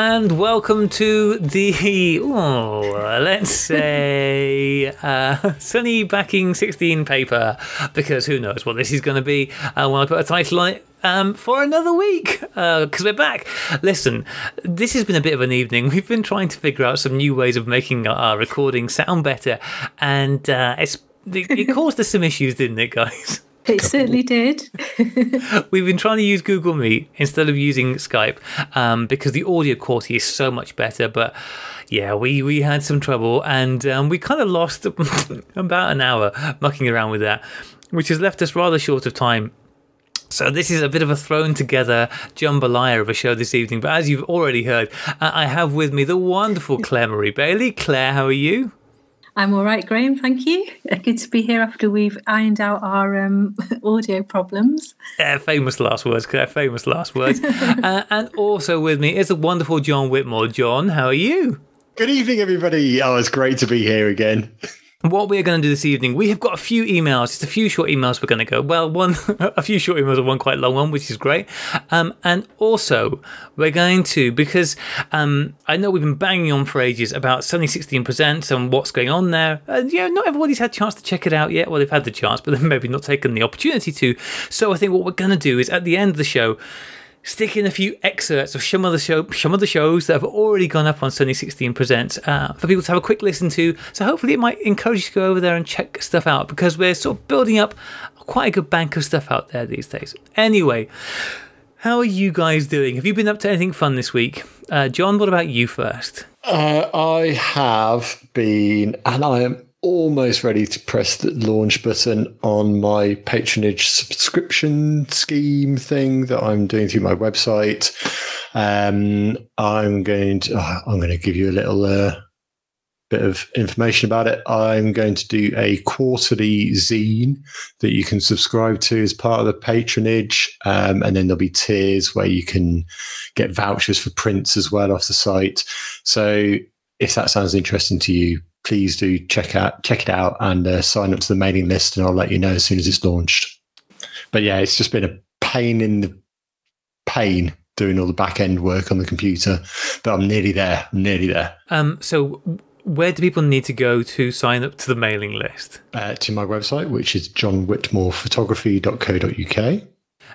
And welcome to the, oh, let's say, uh, Sunny Backing 16 paper, because who knows what this is going to be uh, when I put a title on it. Um, for another week because uh, we're back. Listen, this has been a bit of an evening. We've been trying to figure out some new ways of making our recording sound better, and uh, it's it, it caused us some issues, didn't it, guys? It certainly did. We've been trying to use Google Meet instead of using Skype um, because the audio quality is so much better. But yeah, we, we had some trouble and um, we kind of lost about an hour mucking around with that, which has left us rather short of time so this is a bit of a thrown together jambalaya of a show this evening. But as you've already heard, I have with me the wonderful Claire Marie Bailey. Claire, how are you? I'm all right, Graham. Thank you. Good to be here after we've ironed out our um, audio problems. Uh, famous last words, Claire. Famous last words. uh, and also with me is the wonderful John Whitmore. John, how are you? Good evening, everybody. Oh, it's great to be here again. What we're going to do this evening, we have got a few emails, just a few short emails we're going to go. Well, one, a few short emails and one quite long one, which is great. Um, and also, we're going to, because um, I know we've been banging on for ages about Sunny 16 Presents and what's going on there. And, yeah, not everybody's had a chance to check it out yet. Well, they've had the chance, but they've maybe not taken the opportunity to. So I think what we're going to do is at the end of the show, stick in a few excerpts of some of the show, some of the shows that have already gone up on Sunny 16 Presents uh, for people to have a quick listen to. So hopefully it might encourage you to go over there and check stuff out because we're sort of building up quite a good bank of stuff out there these days. Anyway, how are you guys doing? Have you been up to anything fun this week? Uh, John, what about you first? Uh, I have been, and I am almost ready to press the launch button on my patronage subscription scheme thing that I'm doing through my website. Um, I'm going to oh, I'm going to give you a little uh, bit of information about it. I'm going to do a quarterly zine that you can subscribe to as part of the patronage, um, and then there'll be tiers where you can get vouchers for prints as well off the site. So if that sounds interesting to you, please do check out check it out and uh, sign up to the mailing list, and I'll let you know as soon as it's launched. But yeah, it's just been a pain in the pain doing all the back end work on the computer, but I'm nearly there. I'm nearly there. Um, so where do people need to go to sign up to the mailing list? Uh, to my website, which is johnwhitmorephotography.co.uk.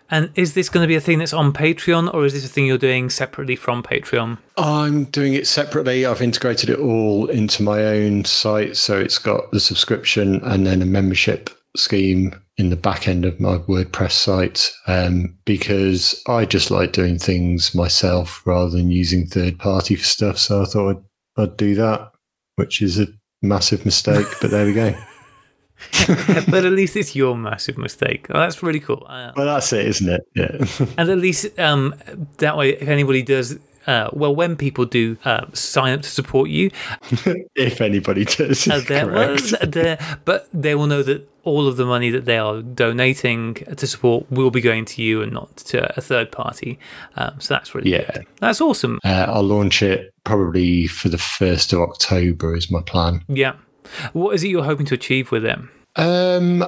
And is this going to be a thing that's on Patreon or is this a thing you're doing separately from Patreon? I'm doing it separately. I've integrated it all into my own site. So it's got the subscription and then a membership scheme in the back end of my WordPress site um, because I just like doing things myself rather than using third party for stuff. So I thought I'd, I'd do that, which is a massive mistake, but there we go. but at least it's your massive mistake. Oh, that's really cool. Uh, well, that's it, isn't it? Yeah. and at least um, that way, if anybody does uh, well, when people do uh, sign up to support you, if anybody does, uh, well, but they will know that all of the money that they are donating to support will be going to you and not to a third party. Um, so that's really yeah, good. that's awesome. Uh, I'll launch it probably for the first of October is my plan. Yeah. What is it you're hoping to achieve with them? Um,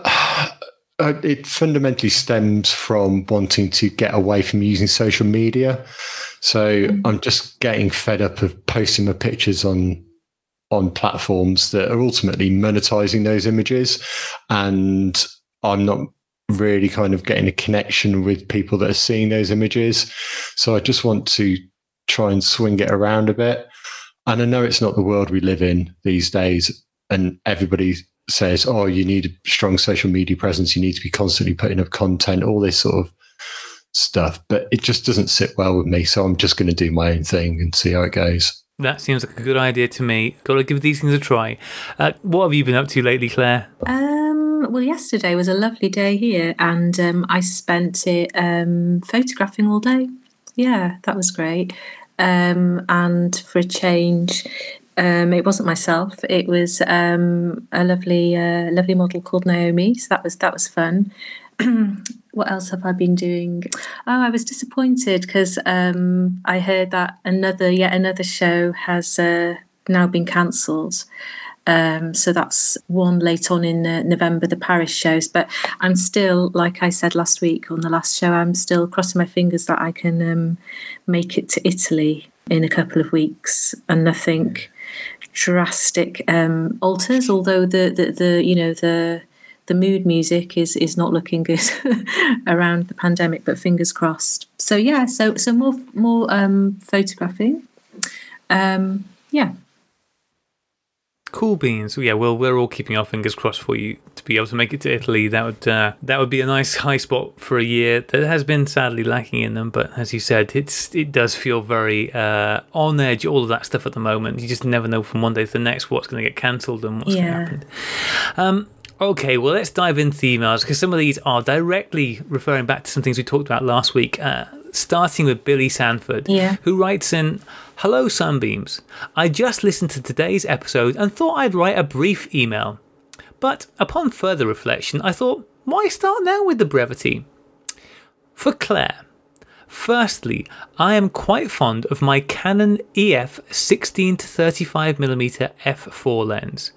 uh, it fundamentally stems from wanting to get away from using social media. So mm-hmm. I'm just getting fed up of posting my pictures on on platforms that are ultimately monetizing those images, and I'm not really kind of getting a connection with people that are seeing those images. So I just want to try and swing it around a bit. And I know it's not the world we live in these days, and everybody says, "Oh, you need a strong social media presence. You need to be constantly putting up content. All this sort of stuff." But it just doesn't sit well with me. So I'm just going to do my own thing and see how it goes. That seems like a good idea to me. Got to give these things a try. Uh, what have you been up to lately, Claire? Um, well, yesterday was a lovely day here, and um, I spent it um, photographing all day. Yeah, that was great. Um, and for a change, um, it wasn't myself. It was um, a lovely, uh, lovely model called Naomi. So that was that was fun. what else have I been doing? Oh, I was disappointed because um, I heard that another, yet another show has uh, now been cancelled. Um, so that's one late on in uh, November, the Paris shows. But I'm still, like I said last week on the last show, I'm still crossing my fingers that I can um, make it to Italy in a couple of weeks, and I nothing drastic um, alters. Although the, the the you know the the mood music is is not looking good around the pandemic, but fingers crossed. So yeah, so so more more um, photographing. Um, yeah. Cool beans. Yeah, well, we're all keeping our fingers crossed for you to be able to make it to Italy. That would uh, that would be a nice high spot for a year that has been sadly lacking in them. But as you said, it's it does feel very uh, on edge. All of that stuff at the moment, you just never know from one day to the next what's going to get cancelled and what's Yeah. going to happen. Um, Okay, well, let's dive into the emails because some of these are directly referring back to some things we talked about last week. Uh, starting with Billy Sanford, Yeah. who writes in Hello, Sunbeams. I just listened to today's episode and thought I'd write a brief email. But upon further reflection, I thought, why start now with the brevity? For Claire. Firstly, I am quite fond of my Canon EF 16 to 35mm f4 lens.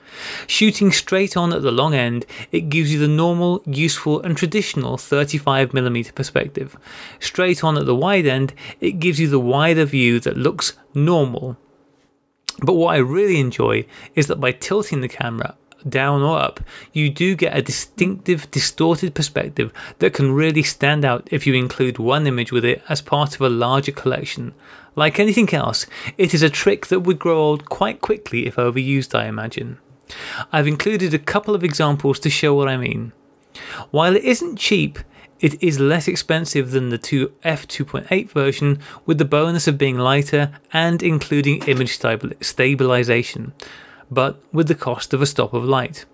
Shooting straight on at the long end, it gives you the normal, useful, and traditional 35mm perspective. Straight on at the wide end, it gives you the wider view that looks normal. But what I really enjoy is that by tilting the camera down or up, you do get a distinctive, distorted perspective that can really stand out if you include one image with it as part of a larger collection. Like anything else, it is a trick that would grow old quite quickly if overused, I imagine. I've included a couple of examples to show what I mean. While it isn't cheap, it is less expensive than the 2 f2.8 version, with the bonus of being lighter and including image stabilization, but with the cost of a stop of light.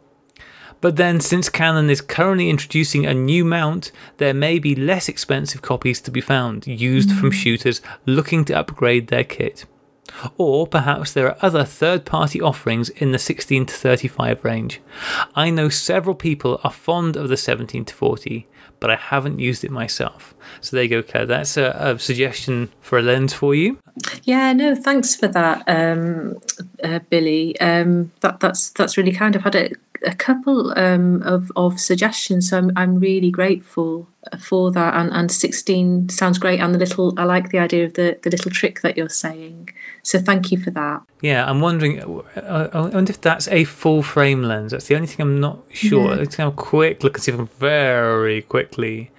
But then, since Canon is currently introducing a new mount, there may be less expensive copies to be found, used from hmm. shooters looking to upgrade their kit. Or perhaps there are other third party offerings in the 16 to 35 range. I know several people are fond of the 17 to 40, but I haven't used it myself. So there you go, Claire. That's a, a suggestion for a lens for you. Yeah, no, thanks for that, um, uh, Billy. Um, that that's that's really kind. I've had a, a couple um, of of suggestions, so I'm I'm really grateful for that. And and sixteen sounds great, and the little I like the idea of the the little trick that you're saying. So thank you for that. Yeah, I'm wondering. uh, I wonder if that's a full frame lens. That's the only thing I'm not sure. Yeah. Let's have a quick look and see if I can very quickly.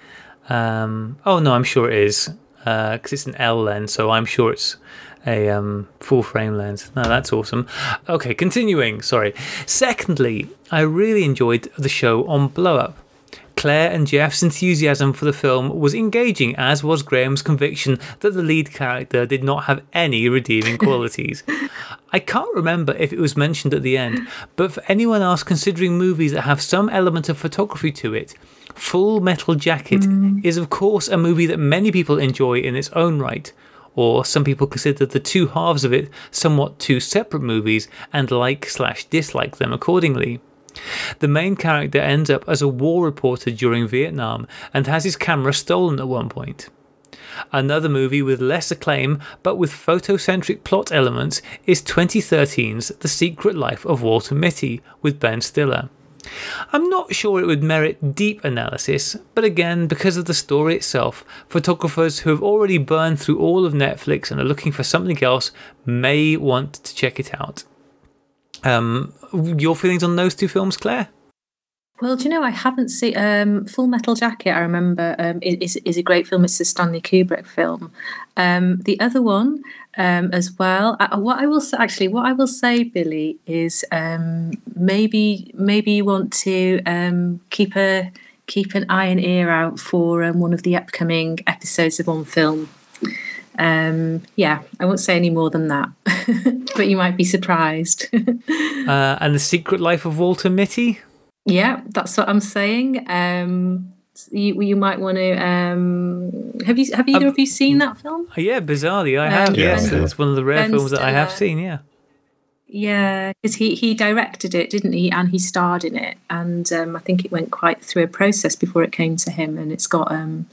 Um, oh no, I'm sure it is because it's an L lens, so I'm sure it's a um, full frame lens. Now that's awesome. Okay, continuing. Sorry. Secondly, I really enjoyed the show on Blow Up. Claire and Jeff's enthusiasm for the film was engaging, as was Graham's conviction that the lead character did not have any redeeming qualities. I can't remember if it was mentioned at the end, but for anyone else considering movies that have some element of photography to it, Full Metal Jacket is, of course, a movie that many people enjoy in its own right. Or some people consider the two halves of it somewhat two separate movies and like slash dislike them accordingly. The main character ends up as a war reporter during Vietnam and has his camera stolen at one point. Another movie with less acclaim but with photocentric plot elements is 2013's The Secret Life of Walter Mitty with Ben Stiller. I'm not sure it would merit deep analysis, but again, because of the story itself, photographers who have already burned through all of Netflix and are looking for something else may want to check it out. Um, your feelings on those two films, Claire? Well, do you know I haven't seen um, Full Metal Jacket? I remember um, is is a great film. It's a Stanley Kubrick film. Um, the other one um, as well. Uh, what I will say, actually, what I will say, Billy, is um, maybe maybe you want to um, keep a keep an eye and ear out for um, one of the upcoming episodes of On Film. Um, yeah, I won't say any more than that, but you might be surprised. Uh, and The Secret Life of Walter Mitty? Yeah, that's what I'm saying. Um, you you might want to. Um, have you have either of you seen that film? Uh, Yeah, bizarrely, I Um, have. Yeah, yes, Ben- it's one of the rare Ben films that I have seen. Yeah. Yeah, because he he directed it, didn't he? And he starred in it, and um, I think it went quite through a process before it came to him. And it's got um,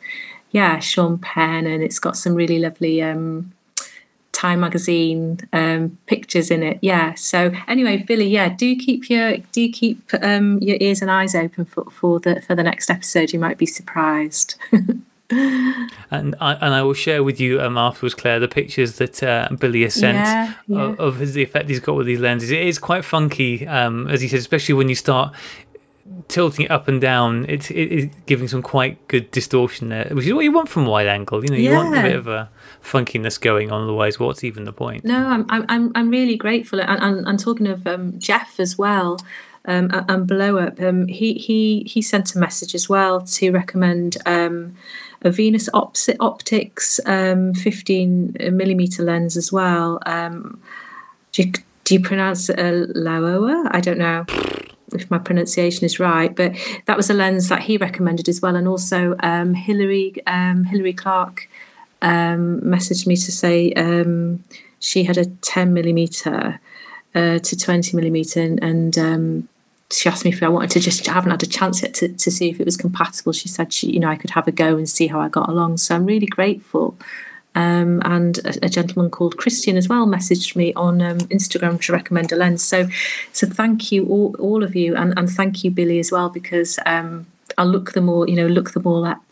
yeah, Sean Penn, and it's got some really lovely um, Time magazine um, pictures in it. Yeah. So anyway, Billy, yeah, do keep your do keep um, your ears and eyes open for, for the for the next episode. You might be surprised. And I and I will share with you um, afterwards, Claire, the pictures that uh, Billy has sent Yeah, yeah. Of, of his, the effect he's got with these lenses. It is quite funky, um, as he said, especially when you start tilting it up and down. It's it is giving some quite good distortion there, which is what you want from wide angle. You know, you want a bit of a funkiness going on. Otherwise, what's even the point? No, I'm I'm I'm, I'm really grateful, and, and, and talking of um, Jeff as well, um, and- Blow Up, um, he he he sent a message as well to recommend um, a Venus Opsi- Optics um, 15 millimeter lens as well. Um, do you, do you pronounce it uh, Laowa? I don't know if my pronunciation is right, but that was a lens that he recommended as well, and also um, Hillary um, Hillary Clark um, messaged me to say um, she had a 10 millimeter uh, to 20 millimeter, and, and um, she asked me if I wanted to just. I haven't had a chance yet to, to see if it was compatible. She said she, you know, I could have a go and see how I got along. So I'm really grateful. Um, and a, a gentleman called Christian as well messaged me on um, Instagram to recommend a lens. So, so thank you all, all of you, and, and thank you Billy as well because um, I'll look them all, you know, look them all up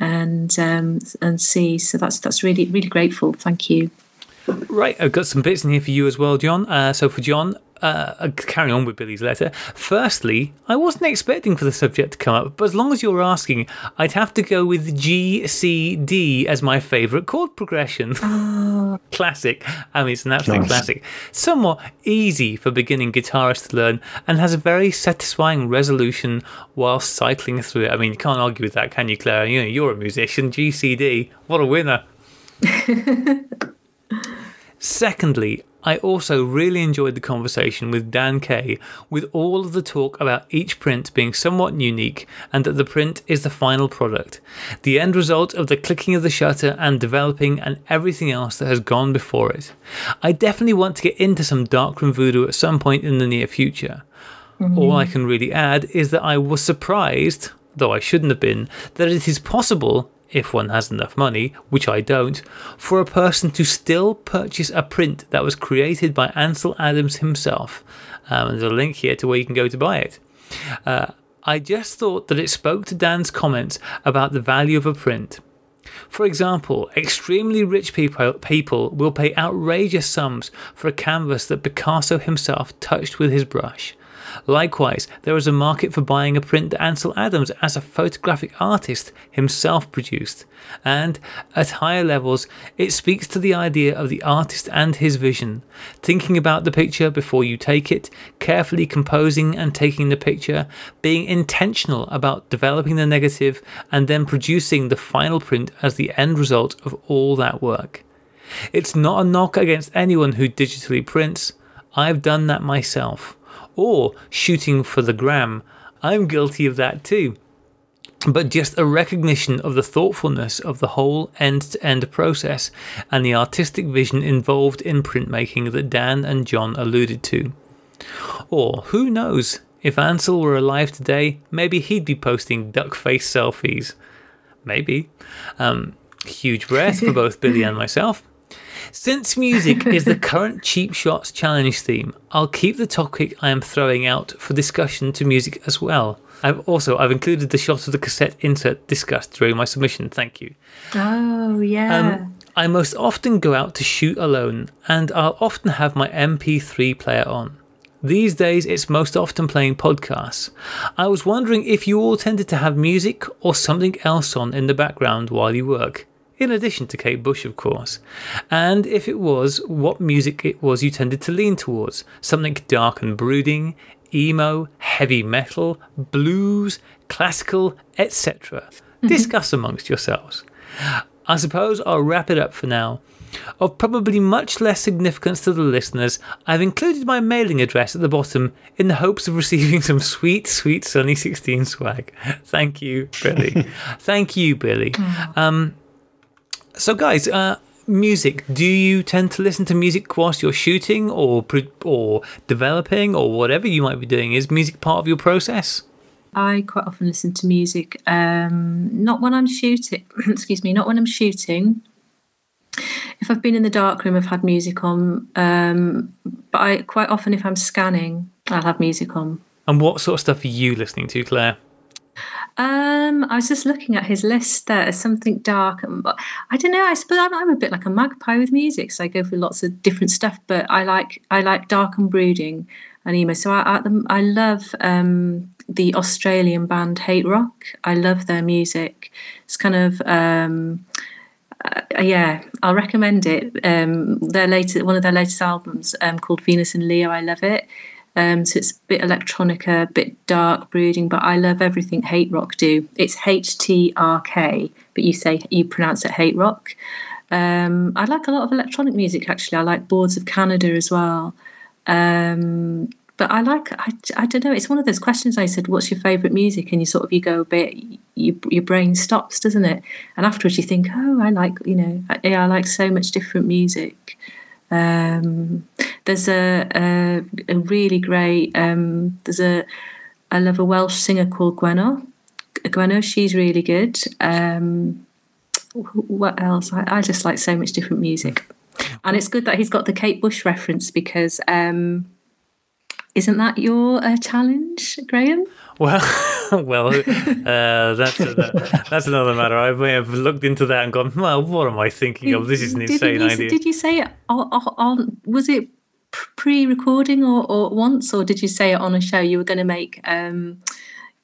and um, and see. So that's that's really really grateful. Thank you. Right, I've got some bits in here for you as well, John. Uh, so for John, uh, carrying on with Billy's letter. Firstly, I wasn't expecting for the subject to come up, but as long as you're asking, I'd have to go with G C D as my favourite chord progression. classic. I mean, it's an absolute Nice. classic. Somewhat easy for beginning guitarists to learn, and has a very satisfying resolution while cycling through it. I mean, you can't argue with that, can you, Claire? You know, you're a musician. G C D. What a winner. Secondly, I also really enjoyed the conversation with Dan Kay, with all of the talk about each print being somewhat unique and that the print is the final product, the end result of the clicking of the shutter and developing and everything else that has gone before it. I definitely want to get into some darkroom voodoo at some point in the near future. All I mm-hmm. can really add is that I was surprised, though I shouldn't have been, that it is possible, if one has enough money, which I don't, for a person to still purchase a print that was created by Ansel Adams himself. Um, there's a link here to where you can go to buy it. Uh, I just thought that it spoke to Dan's comments about the value of a print. For example, extremely rich people, people will pay outrageous sums for a canvas that Picasso himself touched with his brush. Likewise, there is a market for buying a print that Ansel Adams, as a photographic artist, himself produced. And, at higher levels, it speaks to the idea of the artist and his vision. Thinking about the picture before you take it, carefully composing and taking the picture, being intentional about developing the negative, and then producing the final print as the end result of all that work. It's not a knock against anyone who digitally prints. I've done that myself. Or shooting for the gram. I'm guilty of that too. But just a recognition of the thoughtfulness of the whole end to end process and the artistic vision involved in printmaking that Dan and John alluded to. Or who knows, if Ansel were alive today, maybe he'd be posting duck face selfies. Maybe. Um, huge breath for both Billy and myself. Since music is the current Cheap Shots challenge theme, I'll keep the topic I am throwing out for discussion to music as well. I've also I've included the shot of the cassette insert discussed during my submission. Thank you. Oh yeah. Um, I most often go out to shoot alone, and I'll often have my MP3 player on. These days, it's most often playing podcasts. I was wondering if you all tended to have music or something else on in the background while you work, in addition to Kate Bush, of course. And if it was, what music it was you tended to lean towards. Something dark and brooding, emo, heavy metal, blues, classical, etc. Discuss amongst yourselves. I suppose I'll wrap it up for now. Of probably much less significance to the listeners, I've included my mailing address at the bottom in the hopes of receiving some sweet, sweet Sunny 16 swag. Thank you, Billy. Thank you, Billy. Um, so, guys, uh, music. Do you tend to listen to music whilst you're shooting or or developing or whatever you might be doing? Is music part of your process? I quite often listen to music. Um, not when I'm shooting. excuse me. Not when I'm shooting. If I've been in the dark room, I've had music on. Um, but I quite often, if I'm scanning, I'll have music on. And what sort of stuff are you listening to, Claire? Um, I was just looking at his list there. Something dark. and- I don't know. I suppose I'm, I'm a bit like a magpie with music, so I go for lots of different stuff. But I like I like dark and brooding and emo. So I I, I love um, the Australian band Hate Rock. I love their music. It's kind of um, uh, yeah, I'll recommend it. Um, their latest, one of their latest albums, um, called Venus in Leo. I love it. Um, so it's a bit electronica, a bit dark, brooding, but I love everything Hate Rock do. It's H T R K, but you say you pronounce it Hate Rock. Um, I like a lot of electronic music actually. I like Boards of Canada as well. Um, but I like I, I don't know. It's one of those questions. I said, "What's your favourite music?" And you sort of you go a bit. You, your brain stops, doesn't it? And afterwards, you think, "Oh, I like you know, yeah, I like so much different music." Um, there's a, a a really great. Um, there's a I love a Welsh singer called Gwenno. Gwenno, she's really good. Um, what else? I, I just like so much different music, and it's good that he's got the Kate Bush reference because um, isn't that your uh, challenge, Graham? Well, well, uh, that's a, that's another matter. I may have looked into that and gone, well, what am I thinking of? This is an Didn't insane you, idea. Did you say it on? on was it pre-recording or, or once, or did you say it on a show? You were going to make um,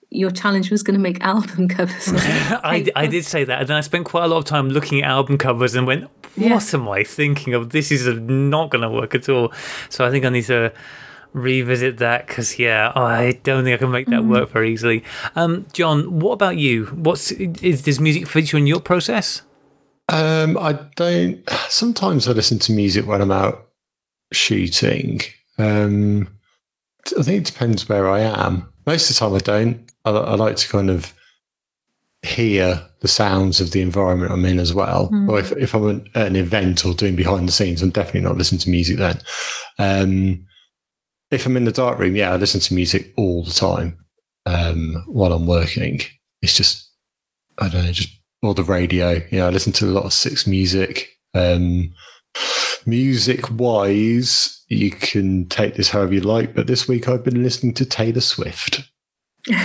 your challenge was going to make album covers. I, I did say that, and then I spent quite a lot of time looking at album covers and went, "What am I thinking of? This is not going to work at all." So I think I need to revisit that because, yeah, I don't think I can make that work very easily. Um, John, what about you? What's is does music feature in your process? Um, I don't. Sometimes I listen to music when I'm out shooting. Um, I think it depends where I am. Most of the time, I don't. I, I like to kind of hear the sounds of the environment I'm in as well. Or if, if I'm at an event or doing behind the scenes, I'm definitely not listening to music then. Um, if I'm in the dark room, yeah, I listen to music all the time um, while I'm working. It's just, I don't know, just or the radio. Yeah, I listen to a lot of six music. Um, music wise, you can take this however you like, but this week I've been listening to Taylor Swift.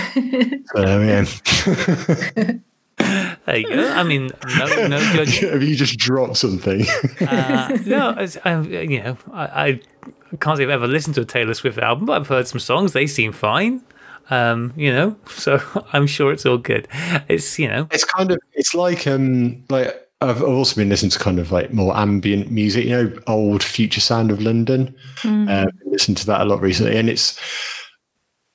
So, yeah. There you go. I mean, no, no judge. Have you just dropped something? Uh, no, it's, I, you know, I, I can't say I've ever listened to a Taylor Swift album, but I've heard some songs. They seem fine. Um, you know, so I'm sure it's all good. It's you know, it's kind of it's like um like I've I've also been listening to kind of like more ambient music, you know, old Future Sound of London. Uh, listened to that a lot recently, and it's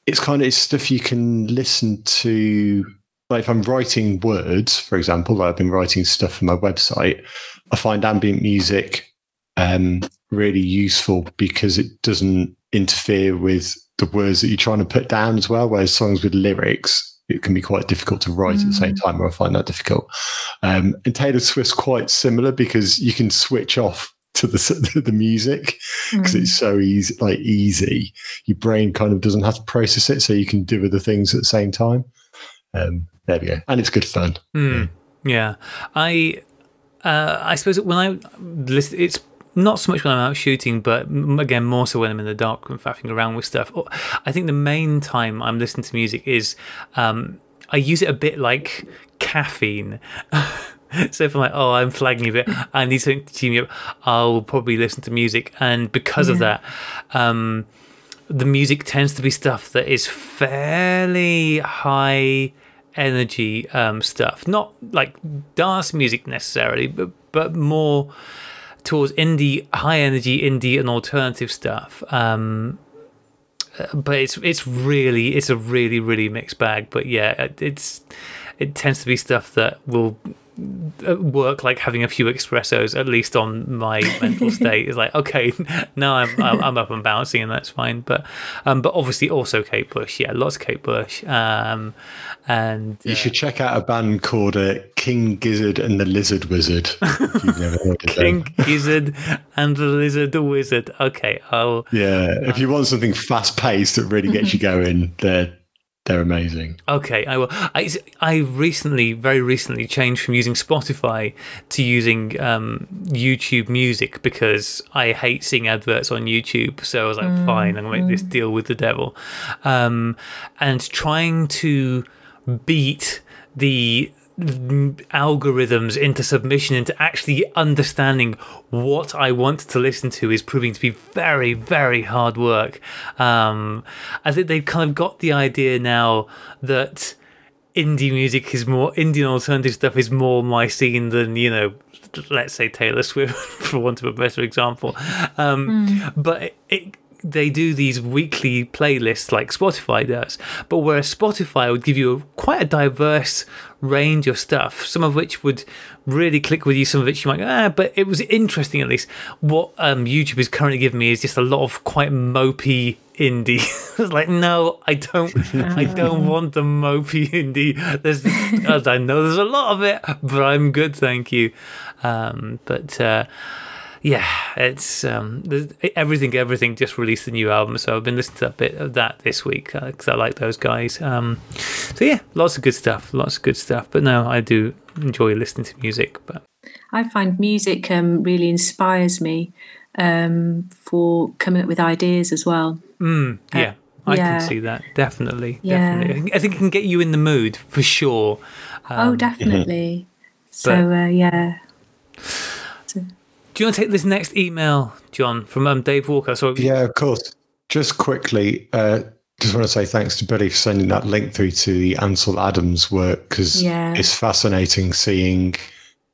it's kind of it's stuff you can listen to. Like if I'm writing words, for example, like I've been writing stuff for my website, I find ambient music um, really useful because it doesn't interfere with the words that you're trying to put down as well. Whereas songs with lyrics, it can be quite difficult to write at the same time, or I find that difficult. Um, and Taylor Swift's quite similar because you can switch off to the the music because it's so easy, like easy. Your brain kind of doesn't have to process it, so you can do other things at the same time. Um, there we go, and it's good fun. Hmm. yeah. I, uh, I suppose when I listen, it's not so much when I'm out shooting, but again, more so when I'm in the dark and faffing around with stuff. I think the main time I'm listening to music is um, I use it a bit like caffeine. So if I'm like, oh, I'm flagging a bit, I need something to cheer me up, I'll probably listen to music. And because of that, um, the music tends to be stuff that is fairly high energy um, stuff. Not like dance music necessarily, but, but more towards indie, high energy indie and alternative stuff. Um, uh, but it's it's really it's a really really mixed bag. But yeah, it- it's it tends to be stuff that will work like having a few espressos at least on my mental state is like okay now I'm, I'm I'm up and bouncing and that's fine but um but obviously also Kate Bush yeah lots of Kate Bush um and You should check out a band called uh, King Gizzard and the Lizard Wizard. if you've never heard of them. King Gizzard and the Lizard the Wizard okay I'll Yeah, if you want something fast paced that really gets you going, they're they're amazing. Okay, I will. I, I recently, very recently, changed from using Spotify to using um, YouTube Music because I hate seeing adverts on YouTube. So I was like, fine, I'm going to make this deal with the devil. Um, and trying to beat the algorithms into submission into actually understanding what I want to listen to is proving to be very, very hard work. Um, I think they've kind of got the idea now that indie music is more Indian alternative stuff is more my scene than you know let's say Taylor Swift for want of a better example um, mm. but it, it they do these weekly playlists like Spotify does, but where Spotify would give you a, quite a diverse range of stuff, some of which would really click with you, some of which you might go, ah, but it was interesting at least. What um, YouTube is currently giving me is just a lot of quite mopey indie. it's like, no, I don't, I don't want the mopey indie. There's, as I know there's a lot of it, but I'm good, thank you. Um, but, uh, yeah, it's um, everything. Everything just released a new album, so I've been listening to a bit of that this week because uh, I like those guys. Um, so yeah, lots of good stuff, lots of good stuff. But no, I do enjoy listening to music. But I find music um, really inspires me um, for coming up with ideas as well. Mm, yeah. Uh, I yeah. can see that definitely. Yeah. Definitely. I think it can get you in the mood for sure. oh, um, definitely. so uh, yeah. Do you want to take this next email, John, from um, Dave Walker? So yeah, of course. Just quickly, uh, just want to say thanks to Billy for sending that link through to the Ansel Adams work because yeah. it's fascinating seeing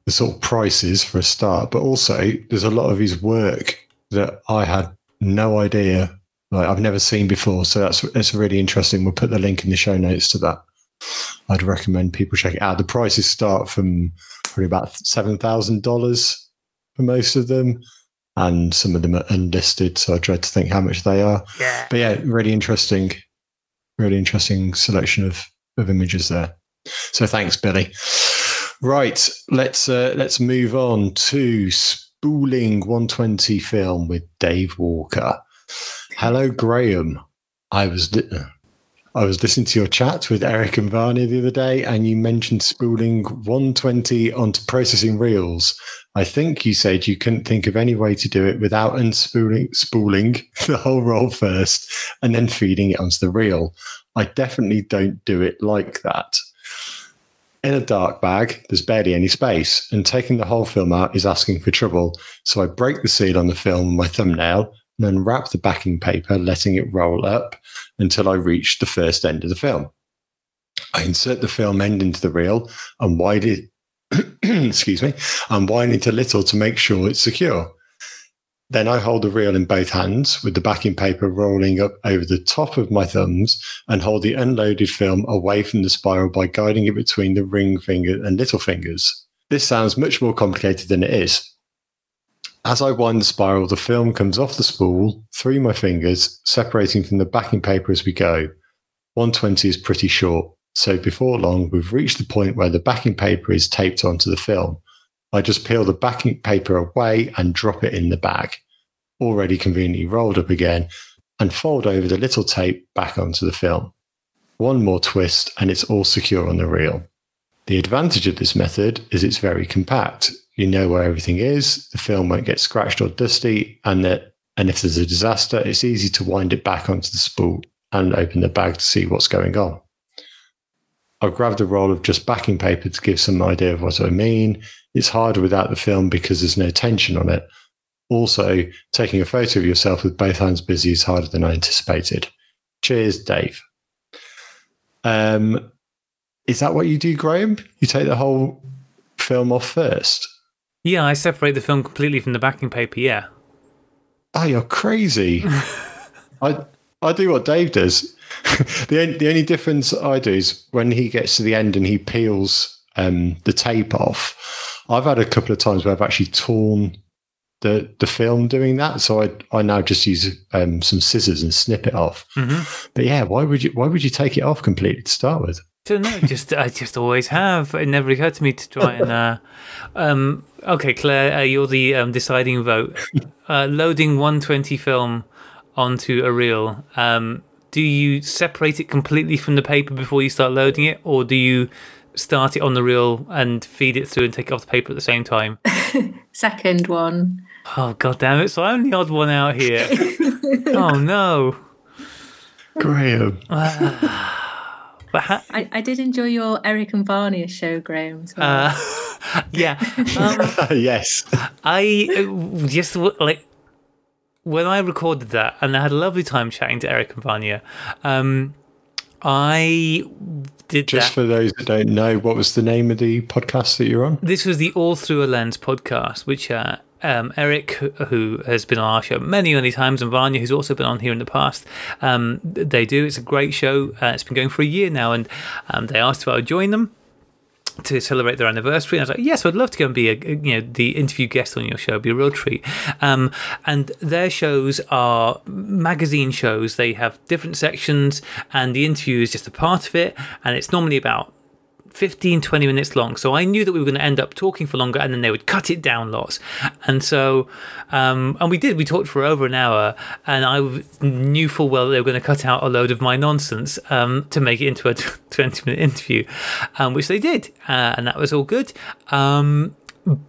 the sort of prices for a start, but also there's a lot of his work that I had no idea, like I've never seen before. So that's it's really interesting. We'll put the link in the show notes to that. I'd recommend people check it out. The prices start from probably about seven thousand dollars for most of them, and some of them are unlisted. So I dread to think how much they are. Yeah. But yeah, really interesting, really interesting selection of of images there. So thanks, Billy. Right, let's uh, let's move on to spooling 120 film with Dave Walker. Hello, Graham. I was li- I was listening to your chat with Eric and Vanya the other day, and you mentioned spooling 120 onto processing reels. I think you said you couldn't think of any way to do it without unspooling spooling the whole roll first and then feeding it onto the reel. I definitely don't do it like that. In a dark bag, there's barely any space, and taking the whole film out is asking for trouble. So I break the seal on the film with my thumbnail and then wrap the backing paper, letting it roll up until I reach the first end of the film. I insert the film end into the reel and widen it excuse me, and wind it a little to make sure it's secure. Then I hold the reel in both hands with the backing paper rolling up over the top of my thumbs and hold the unloaded film away from the spiral by guiding it between the ring finger and little fingers. This sounds much more complicated than it is. As I wind the spiral, the film comes off the spool through my fingers, separating from the backing paper as we go. 120 is pretty short, so before long, we've reached the point where the backing paper is taped onto the film. I just peel the backing paper away and drop it in the bag, already conveniently rolled up again, and fold over the little tape back onto the film. One more twist and it's all secure on the reel. The advantage of this method is it's very compact. You know where everything is, the film won't get scratched or dusty, and that and if there's a disaster, it's easy to wind it back onto the spool and open the bag to see what's going on. I've grabbed a roll of just backing paper to give some idea of what I mean. It's harder without the film because there's no tension on it. Also, taking a photo of yourself with both hands busy is harder than I anticipated. Cheers, Dave. Um, is that what you do, Graham? You take the whole film off first? Yeah, I separate the film completely from the backing paper. Yeah. Oh, you're crazy. I I do what Dave does. the only, the only difference I do is when he gets to the end and he peels um, the tape off. I've had a couple of times where I've actually torn the the film doing that, so I I now just use um, some scissors and snip it off. Mm-hmm. But yeah, why would you why would you take it off completely to start with? I don't know. Just I just always have. It never occurred to me to try and. Uh, um, okay, Claire, uh, you're the um, deciding vote. Uh, loading 120 film onto a reel. Um, do you separate it completely from the paper before you start loading it, or do you start it on the reel and feed it through and take it off the paper at the same time? Second one. Oh god damn it! So I'm the odd one out here. oh no, Graham. But ha- I, I did enjoy your Eric and Vanya show, Graham. As well. uh, yeah, um, yes. I uh, just like when I recorded that, and I had a lovely time chatting to Eric and Vanya. Um, I did Just that. for those that don't know, what was the name of the podcast that you're on? This was the All Through a Lens podcast, which uh, um, Eric, who- has been on our show many, many times, and Vanya, who's also been on here in the past, um, they do. It's a great show. Uh, it's been going for a year now, and um, they asked if I would join them to celebrate their anniversary. And I was like, yes, I'd love to go and be a you know the interview guest on your show. It'd be a real treat. Um, and their shows are magazine shows. They have different sections, and the interview is just a part of it. And it's normally about 15 20 minutes long so i knew that we were going to end up talking for longer and then they would cut it down lots. And so um, and we did we talked for over an hour and I knew full well they were going to cut out a load of my nonsense um, to make it into a 20 minute interview um, which they did uh, and that was all good. Um,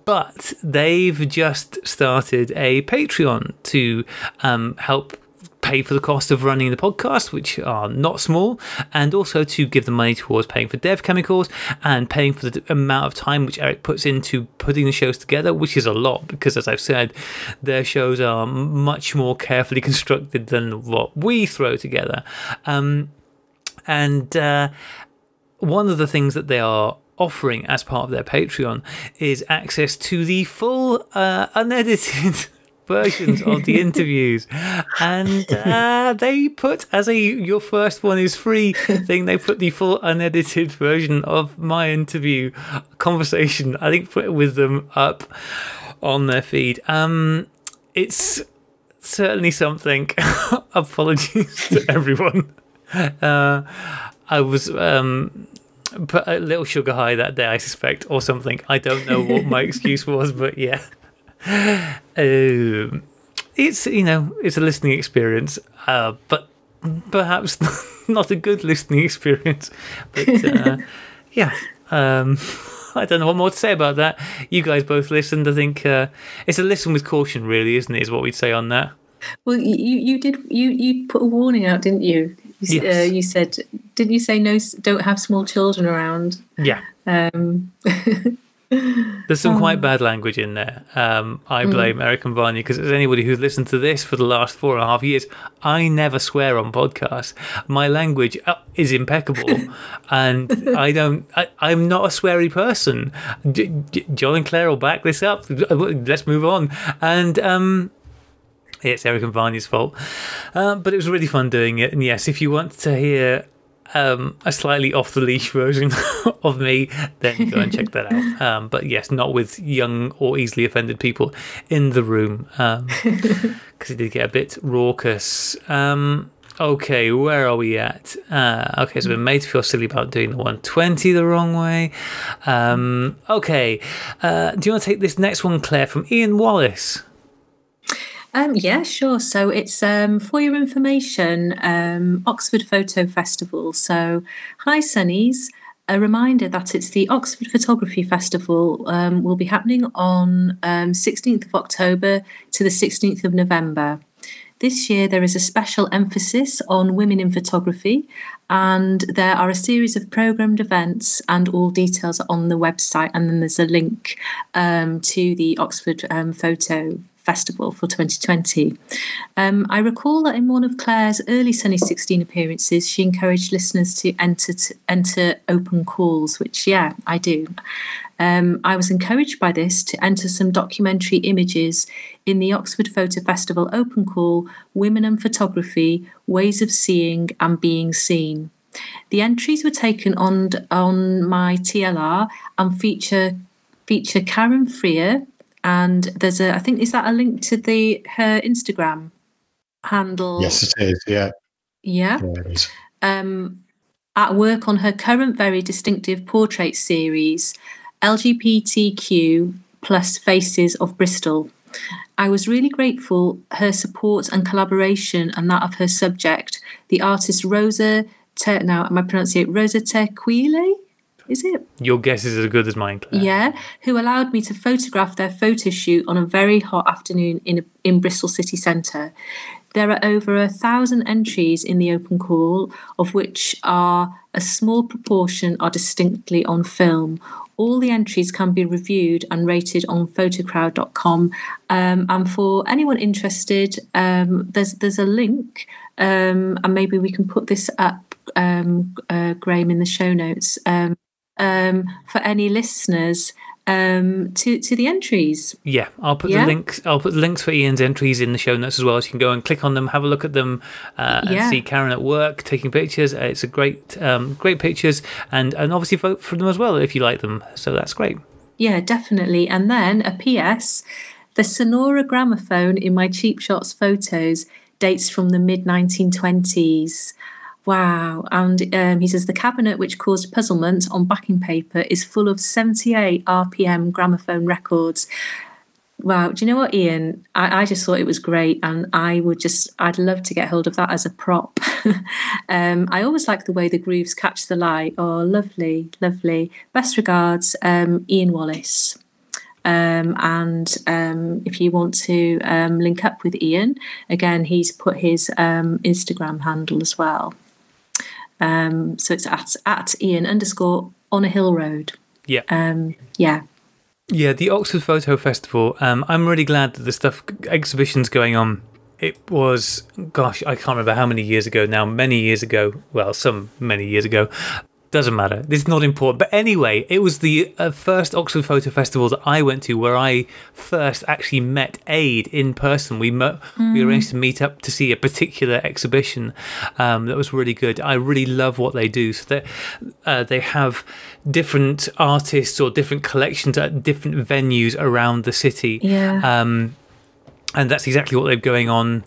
but they've just started a patreon to um, help pay for the cost of running the podcast, which are not small, and also to give the money towards paying for dev chemicals and paying for the amount of time which Eric puts into putting the shows together, which is a lot because, as I've said, their shows are much more carefully constructed than what we throw together. Um, and uh, one of the things that they are offering as part of their Patreon is access to the full uh, unedited versions of the interviews. And uh, they put as a your first one is free thing they put the full unedited version of my interview conversation i think put it with them up on their feed. Um it's certainly something. Apologies to everyone. Uh i was um put a little sugar high that day i suspect or something. I don't know what my excuse was but yeah um, it's you know it's a listening experience, uh, but perhaps not a good listening experience. But uh, yeah, um, I don't know what more to say about that. You guys both listened. I think uh, it's a listen with caution, really, isn't it? Is what we'd say on that. Well, you you did you you put a warning out, didn't you? You, Yes. uh, you said, didn't you say no? Don't have small children around. Yeah. Um, There's some quite bad language in there. Um, I blame Eric and Vanya because as anybody who's listened to this for the last four and a half years, I never swear on podcasts. My language uh, is impeccable, and I don't. I, I'm not a sweary person. J- J- John and Claire will back this up. Let's move on. And um, it's Eric and Vanya's fault. Um, but it was really fun doing it. And yes, if you want to hear um, a slightly off the leash version of me, then go and check that out. Um, but yes, not with young or easily offended people in the room because it did get a bit raucous. Um, okay, where are we at? Uh, okay, so we're made to feel silly about doing the 120 the wrong way. Um, okay, uh, do you want to take this next one, Claire, from Ian Wallace? Um, yeah, sure. So it's um, for your information, um, Oxford Photo Festival. So, hi, Sunnies. A reminder that it's the Oxford Photography Festival um, will be happening on um, 16th of October to the 16th of November. This year, there is a special emphasis on women in photography, and there are a series of programmed events, and all details are on the website. And then there's a link um, to the Oxford um, Photo Festival for 2020. Um, I recall that in one of Claire's early Sunny 16 appearances, she encouraged listeners to enter to enter open calls, which yeah, I do. Um, I was encouraged by this to enter some documentary images in the Oxford Photo Festival open call Women and Photography Ways of Seeing and Being Seen. The entries were taken on, on my TLR and feature feature Karen Freer and there's a I think is that a link to the her Instagram handle? Yes, it is. Yeah. Yeah yeah is. um, at work on her current very distinctive portrait series, LGBTQ plus Faces of Bristol. I was really grateful her support and collaboration and that of her subject, the artist Rosa Te, now am I pronouncing it Rosa Tequile? Is it? Your guess is as good as mine, Claire. Yeah, who allowed me to photograph their photo shoot on a very hot afternoon in in Bristol city centre. There are over a thousand entries in the open call, of which are a small proportion are distinctly on film. All the entries can be reviewed and rated on photocrowd.com. Um, and for anyone interested, um, there's there's a link, um, and maybe we can put this up, um, uh, Graham, in the show notes um, um, for any listeners um, to to the entries. Yeah, I'll put Yeah? the links. I'll put the links for Ian's entries in the show notes as well. So you can go and click on them, have a look at them, uh, and Yeah. see Karen at work taking pictures. Uh, It's a great, um, great pictures, and and obviously vote for them as well if you like them. So that's great. Yeah, definitely. And then a PS the Sonora gramophone in my cheap shots photos dates from the mid 1920s. Wow. And um, he says the cabinet which caused puzzlement on backing paper is full of 78 RPM gramophone records. Wow. Do you know what, Ian? I, I just thought it was great. And I would just, I'd love to get hold of that as a prop. um, I always like the way the grooves catch the light. Oh, lovely, lovely. Best regards, um, Ian Wallace. Um, and um, if you want to um, link up with Ian, again, he's put his um, Instagram handle as well. Um, so it's at, at Ian underscore on a hill road. Yeah. Um, yeah. Yeah, the Oxford Photo Festival. Um, I'm really glad that the stuff exhibitions going on. It was, gosh, I can't remember how many years ago now. Many years ago. Well, some many years ago. Doesn't matter. This is not important. But anyway, it was the uh, first Oxford Photo Festival that I went to where I first actually met Aid in person. We met, we arranged to meet up to see a particular exhibition um, that was really good. I really love what they do. So that uh, they have different artists or different collections at different venues around the city. Yeah. Um, and that's exactly what they're going on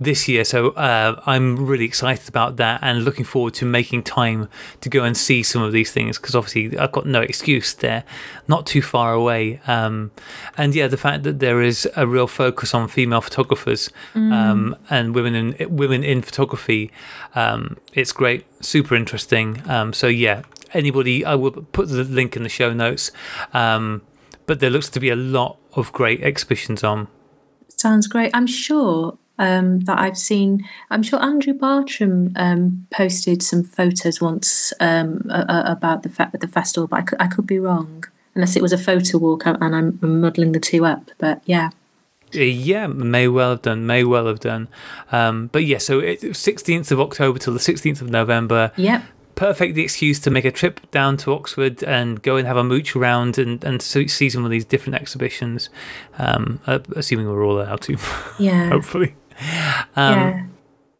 this year. So uh, I'm really excited about that and looking forward to making time to go and see some of these things because obviously I've got no excuse. They're not too far away. Um, and yeah, the fact that there is a real focus on female photographers um, and women in women in photography, um, it's great, super interesting. Um, so yeah, anybody, I will put the link in the show notes. Um, but there looks to be a lot of great exhibitions on. Sounds great. I'm sure um, that I've seen. I'm sure Andrew Bartram um, posted some photos once um, a- a- about the fe- the festival, but I could, I could be wrong. Unless it was a photo walk and I'm muddling the two up. But yeah, Uh, Yeah, may well have done. May well have done. Um, but yeah, so it's 16th of October till the 16th of November. yep, Perfect excuse to make a trip down to Oxford and go and have a mooch around and, and see see some of these different exhibitions. Um, uh, assuming we're all allowed to, yeah, hopefully. Um, yeah.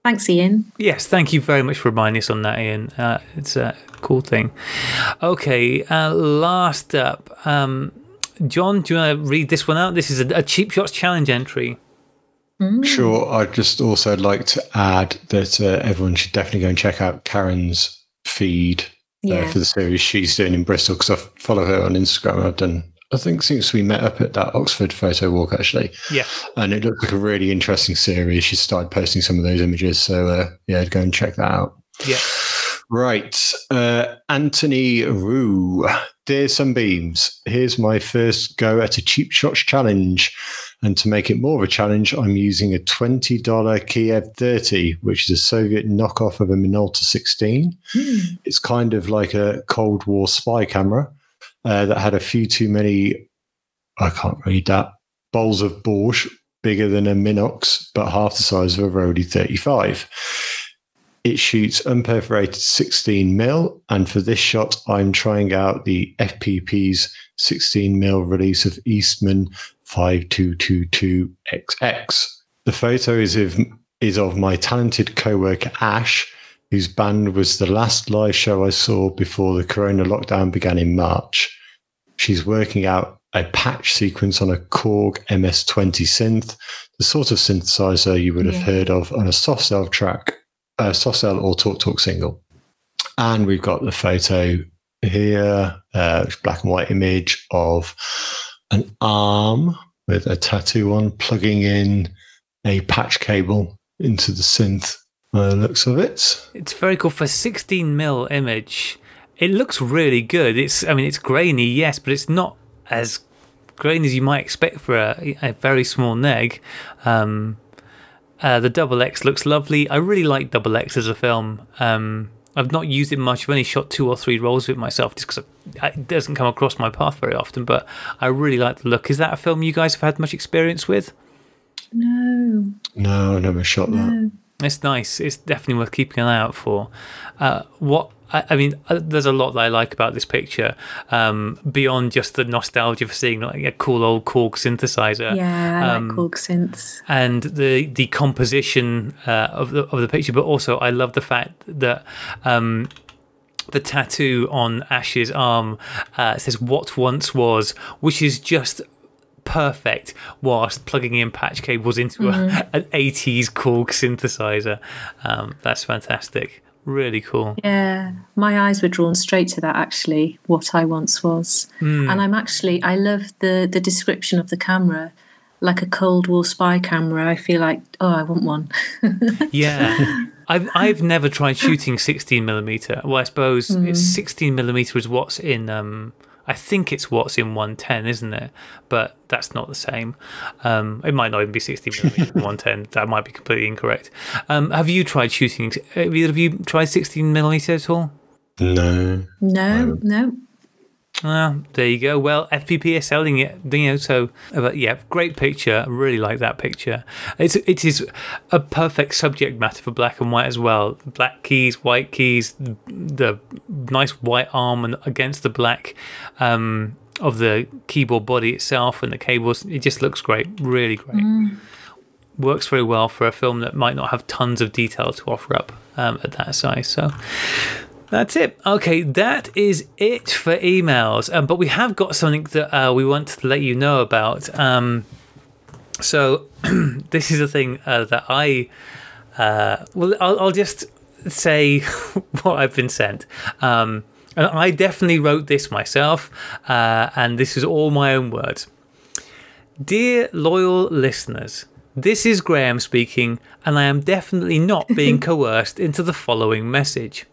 Thanks, Ian. Yes, thank you very much for reminding us on that, Ian. Uh, it's a cool thing. Okay, uh, last up, um, John, do you want to read this one out? This is a, a cheap shots challenge entry. Sure. I'd just also like to add that uh, everyone should definitely go and check out Karen's feed Yeah. uh, for the series she's doing in Bristol because I follow her on Instagram. I've done, I think, since we met up at that Oxford photo walk actually, Yeah. and it looked like a really interesting series. She started posting some of those images, so uh, yeah, go and check that out. Yeah. Right. Uh, Anthony Rue. Dear Sunbeams, here's my first go at a cheap shots challenge. And to make it more of a challenge, I'm using a $20 Kiev 30, which is a Soviet knockoff of a Minolta 16. It's kind of like a Cold War spy camera uh, that had a few too many, I can't read that, bowls of Borscht, bigger than a Minox, but half the size of a Rollei 35. It shoots unperforated 16 mil, and for this shot, I'm trying out the FPP's 16 mil release of Eastman 5222XX. The photo is of is of my talented co-worker Ash, whose band was the last live show I saw before the Corona lockdown began in March. She's working out a patch sequence on a Korg MS20 synth, the sort of synthesizer you would have Yeah. heard of on a soft cell track, a soft cell or talk talk single. And we've got the photo here, uh, black and white image of an arm with a tattoo on, plugging in a patch cable into the synth. By the looks of it, It's very cool for 16 mil image. It looks really good. It's, I mean, it's grainy, yes, but it's not as grainy as you might expect for a, a very small neg. Um, Uh, the Double X looks lovely. I really like Double X as a film. Um, I've not used it much. I've only shot two or three rolls of it myself just because it doesn't come across my path very often. But I really like the look. Is that a film you guys have had much experience with? No. No, I never shot that. It's nice. It's definitely worth keeping an eye out for. Uh, what I, I mean, uh, there's a lot that I like about this picture um, beyond just the nostalgia for seeing like a cool old Korg synthesizer. Yeah, I Um, like Korg synths. and the the composition uh, of the of the picture, but also I love the fact that um, the tattoo on Ash's arm uh, says "What once was," which is just perfect whilst plugging in patch cables into a, an 80s Korg synthesizer. Um, that's fantastic. Really cool. Yeah, my eyes were drawn straight to that. Actually, what I once was, Hmm. and I'm actually I love the the description of the camera, like a Cold War spy camera. I feel like oh, I want one. Yeah. I've I've never tried shooting 16 millimeter. Well, I suppose it's 16 millimeter is what's in. Um, I think it's what's in 110, isn't it? But that's not the same. Um, it might not even be 16 millimeter in 110. That might be completely incorrect. Um, have you tried shooting? Have you tried 16 millimeter at all? No. No, no. Ah, there you go. Well, FPP is selling it, you know. So, but yeah, great picture. I really like that picture. It's it is a perfect subject matter for black and white as well. Black keys, white keys, the nice white arm and against the black um, of the keyboard body itself and the cables. It just looks great. Really great. Works very well for a film that might not have tons of detail to offer up um, at that size. So. That's it. Okay, that is it for emails. Um, but we have got something that uh, we want to let you know about. Um, so this is a thing uh, that I, uh, well, I'll, I'll just say what I've been sent. Um, and I definitely wrote this myself, uh, and this is all my own words. Dear loyal listeners, this is Graham speaking, and I am definitely not being coerced into the following message.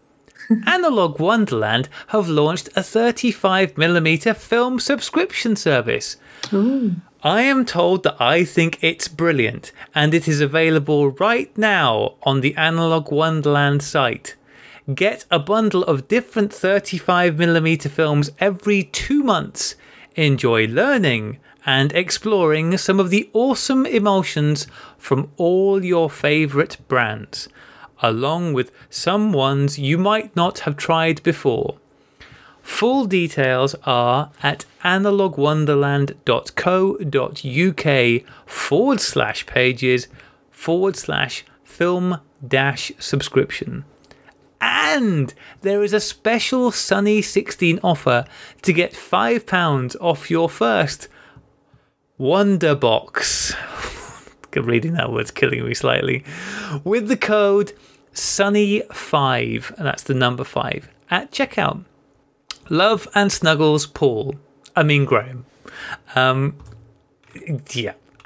Analog Wonderland have launched a 35mm film subscription service. I am told that I think it's brilliant, and it is available right now on the Analog Wonderland site. Get a bundle of different 35mm films every two months. Enjoy learning and exploring some of the awesome emulsions from all your favourite brands, along with some ones you might not have tried before. Full details are at analogwonderland.co.uk forward slash pages forward slash film dash subscription. And there is a special Sunny 16 offer to get £5 off your first Wonder Box. Reading that word's killing me slightly. With the code Sunny5, and that's the number 5, at checkout. Love and snuggles, Paul. I mean, Graham. Um, yeah.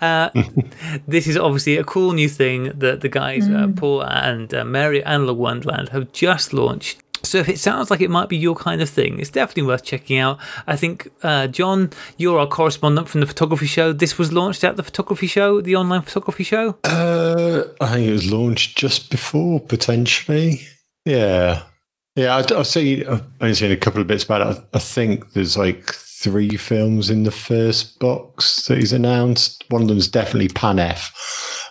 uh, this is obviously a cool new thing that the guys, uh, Paul and uh, Mary Analog Wonderland, have just launched. So if it sounds like it might be your kind of thing, it's definitely worth checking out. I think, uh, John, you're our correspondent from the photography show. This was launched at the photography show, the online photography show. Uh, I think it was launched just before, potentially. Yeah. Yeah, I- I've seen, I've only seen a couple of bits about it. I I think there's like three films in the first box that he's announced. One of them is definitely Pan F.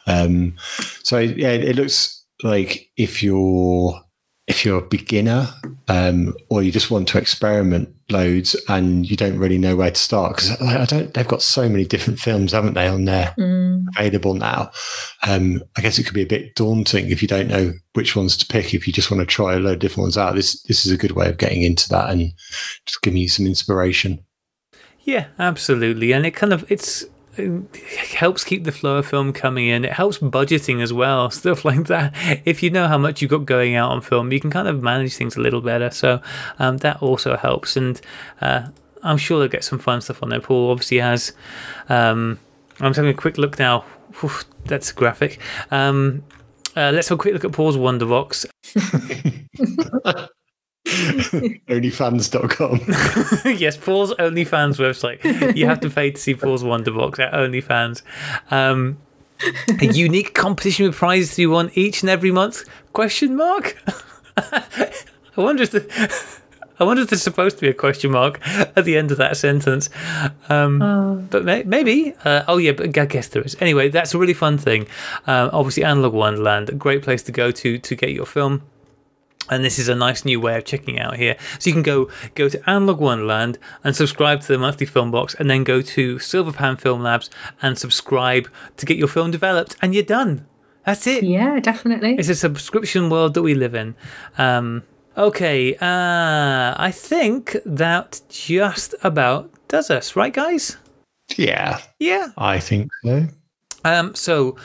Um, so yeah, it looks like if you're if you're a beginner um, or you just want to experiment loads and you don't really know where to start because I don't they've got so many different films haven't they on there available now. Um, I guess it could be a bit daunting if you don't know which ones to pick if you just want to try a load of different ones out. This this is a good way of getting into that and just giving you some inspiration. Yeah, absolutely, and it kind of it's it helps keep the flow of film coming in. It helps budgeting as well, stuff like that. If you know how much you've got going out on film, you can kind of manage things a little better. So um, that also helps, and uh, I'm sure they'll get some fun stuff on there. Paul obviously has. Um, I'm just having a quick look now. Whew, that's graphic. Um, uh, let's have a quick look at Paul's Wonderbox. onlyfans.com yes, Paul's OnlyFans website. You have to pay to see Paul's Wonderbox at OnlyFans. Um, a unique competition with prizes to be won each and every month? Question mark. I wonder if the. I wonder if there's supposed to be a question mark at the end of that sentence. Um, But may- maybe. Uh, oh, yeah, but I guess there is. Anyway, that's a really fun thing. Um, obviously, Analog Wonderland, a great place to go to to get your film. And this is a nice new way of checking out here. So you can go go to Analog Wonderland and subscribe to the monthly film box, and then go to Silverpan Film Labs and subscribe to get your film developed, and you're done. That's it. Yeah, definitely. It's a subscription world that we live in. Um, okay, uh, I think that just about does us, right, guys? Yeah, Yeah. I think so. Um, so,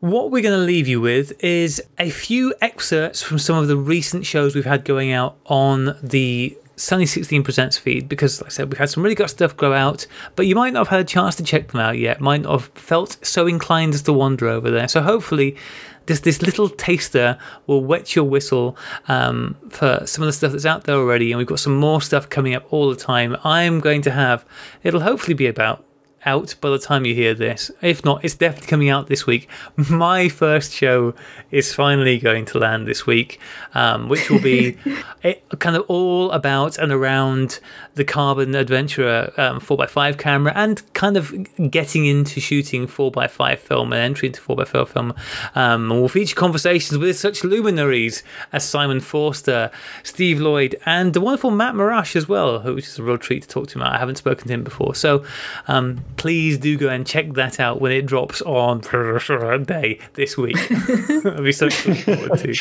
what we're going to leave you with is a few excerpts from some of the recent shows we've had going out on the Sunny 16 Presents feed because, like I said, we've had some really good stuff go out, but you might not have had a chance to check them out yet, might not have felt so inclined as to wander over there. So, hopefully, this, this little taster will wet your whistle um, for some of the stuff that's out there already, and we've got some more stuff coming up all the time. I'm going to have, it'll hopefully be about out by the time you hear this. If not, it's definitely coming out this week. My first show is finally going to land this week, um, which will be it, kind of all about and around the Carbon Adventurer um, 4x5 camera and kind of getting into shooting 4x5 film and entry into 4x5 film. Um, we'll feature conversations with such luminaries as Simon Forster, Steve Lloyd, and the wonderful Matt Marrash as well, which is a real treat to talk to him. I haven't spoken to him before. So um, please do go and check that out when it drops on day this week. I'll be so looking forward to.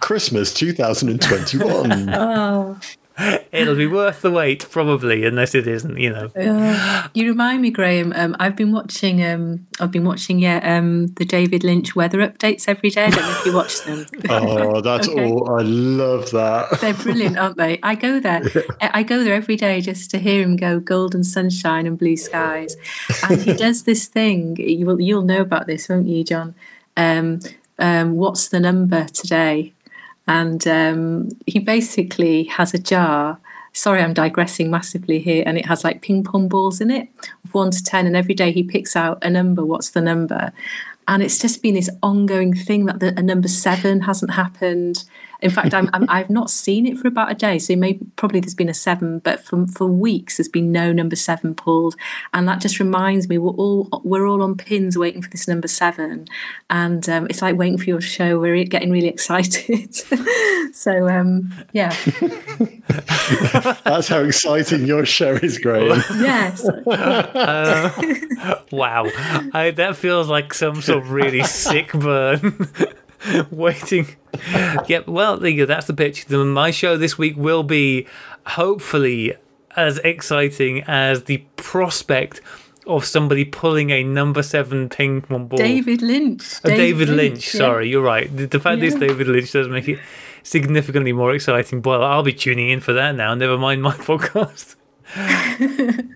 Christmas 2021. Oh, It'll be worth the wait, probably, unless it isn't, you know. uh, you remind me, Graham. Um, I've been watching. Um, I've been watching. Yeah, um, the David Lynch weather updates every day. I don't know if you watch them. oh, that's Okay. all. I love that. They're brilliant, aren't they? I go there. I go there every day just to hear him go golden sunshine and blue skies. And he does this thing. You will, you'll know about this, won't you, John? Um, um, what's the number today? And um, he basically has a jar. Sorry, I'm digressing massively here. And it has like ping pong balls in it, one to 10. And every day he picks out a number. What's the number? And it's just been this ongoing thing that the, a number seven hasn't happened. In fact, I'm, I'm, I've not seen it for about a day. So maybe probably there's been a seven, but for, for weeks there's been no number seven pulled. And that just reminds me we're all we're all on pins waiting for this number seven. And um, it's like waiting for your show. We're getting really excited. so um, yeah, That's how exciting your show is, Graham. yes. Wow. I, that feels like some sort of really sick burn. Waiting. Yep. Well, there you go. That's the pitch. My show this week will be hopefully as exciting as the prospect of somebody pulling a number seven ping pong ball. David Lynch. Oh, David, Lynch. yeah. Sorry, you're right. The, the fact that it's David Lynch does make it significantly more exciting. Well, I'll be tuning in for that now. Never mind my podcast.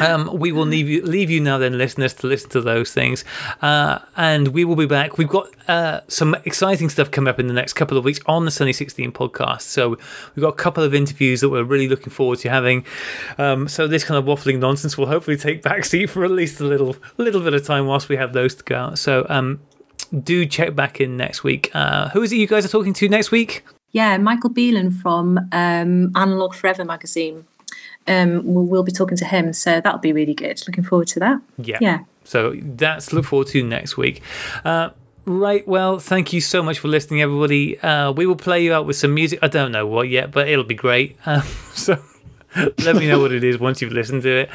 um, we will leave you leave you now, then, listeners, to listen to those things, uh, and we will be back. We've got uh, some exciting stuff coming up in the next couple of weeks on the Sunny Sixteen podcast. So we've got a couple of interviews that we're really looking forward to having. Um, so this kind of waffling nonsense will hopefully take backseat for at least a little little bit of time whilst we have those to go out. So um, do check back in next week. Uh, who is it you guys are talking to next week? Yeah, Michael Behlen from um, Analog Forever magazine. Um, we'll, we'll be talking to him, so that'll be really good. Looking forward to that. Yeah. Yeah. So that's look forward to next week. Uh, right. Well, thank you so much for listening, everybody. Uh, we will play you out with some music. I don't know what yet, but it'll be great. Um, so let me know what it is once you've listened to it.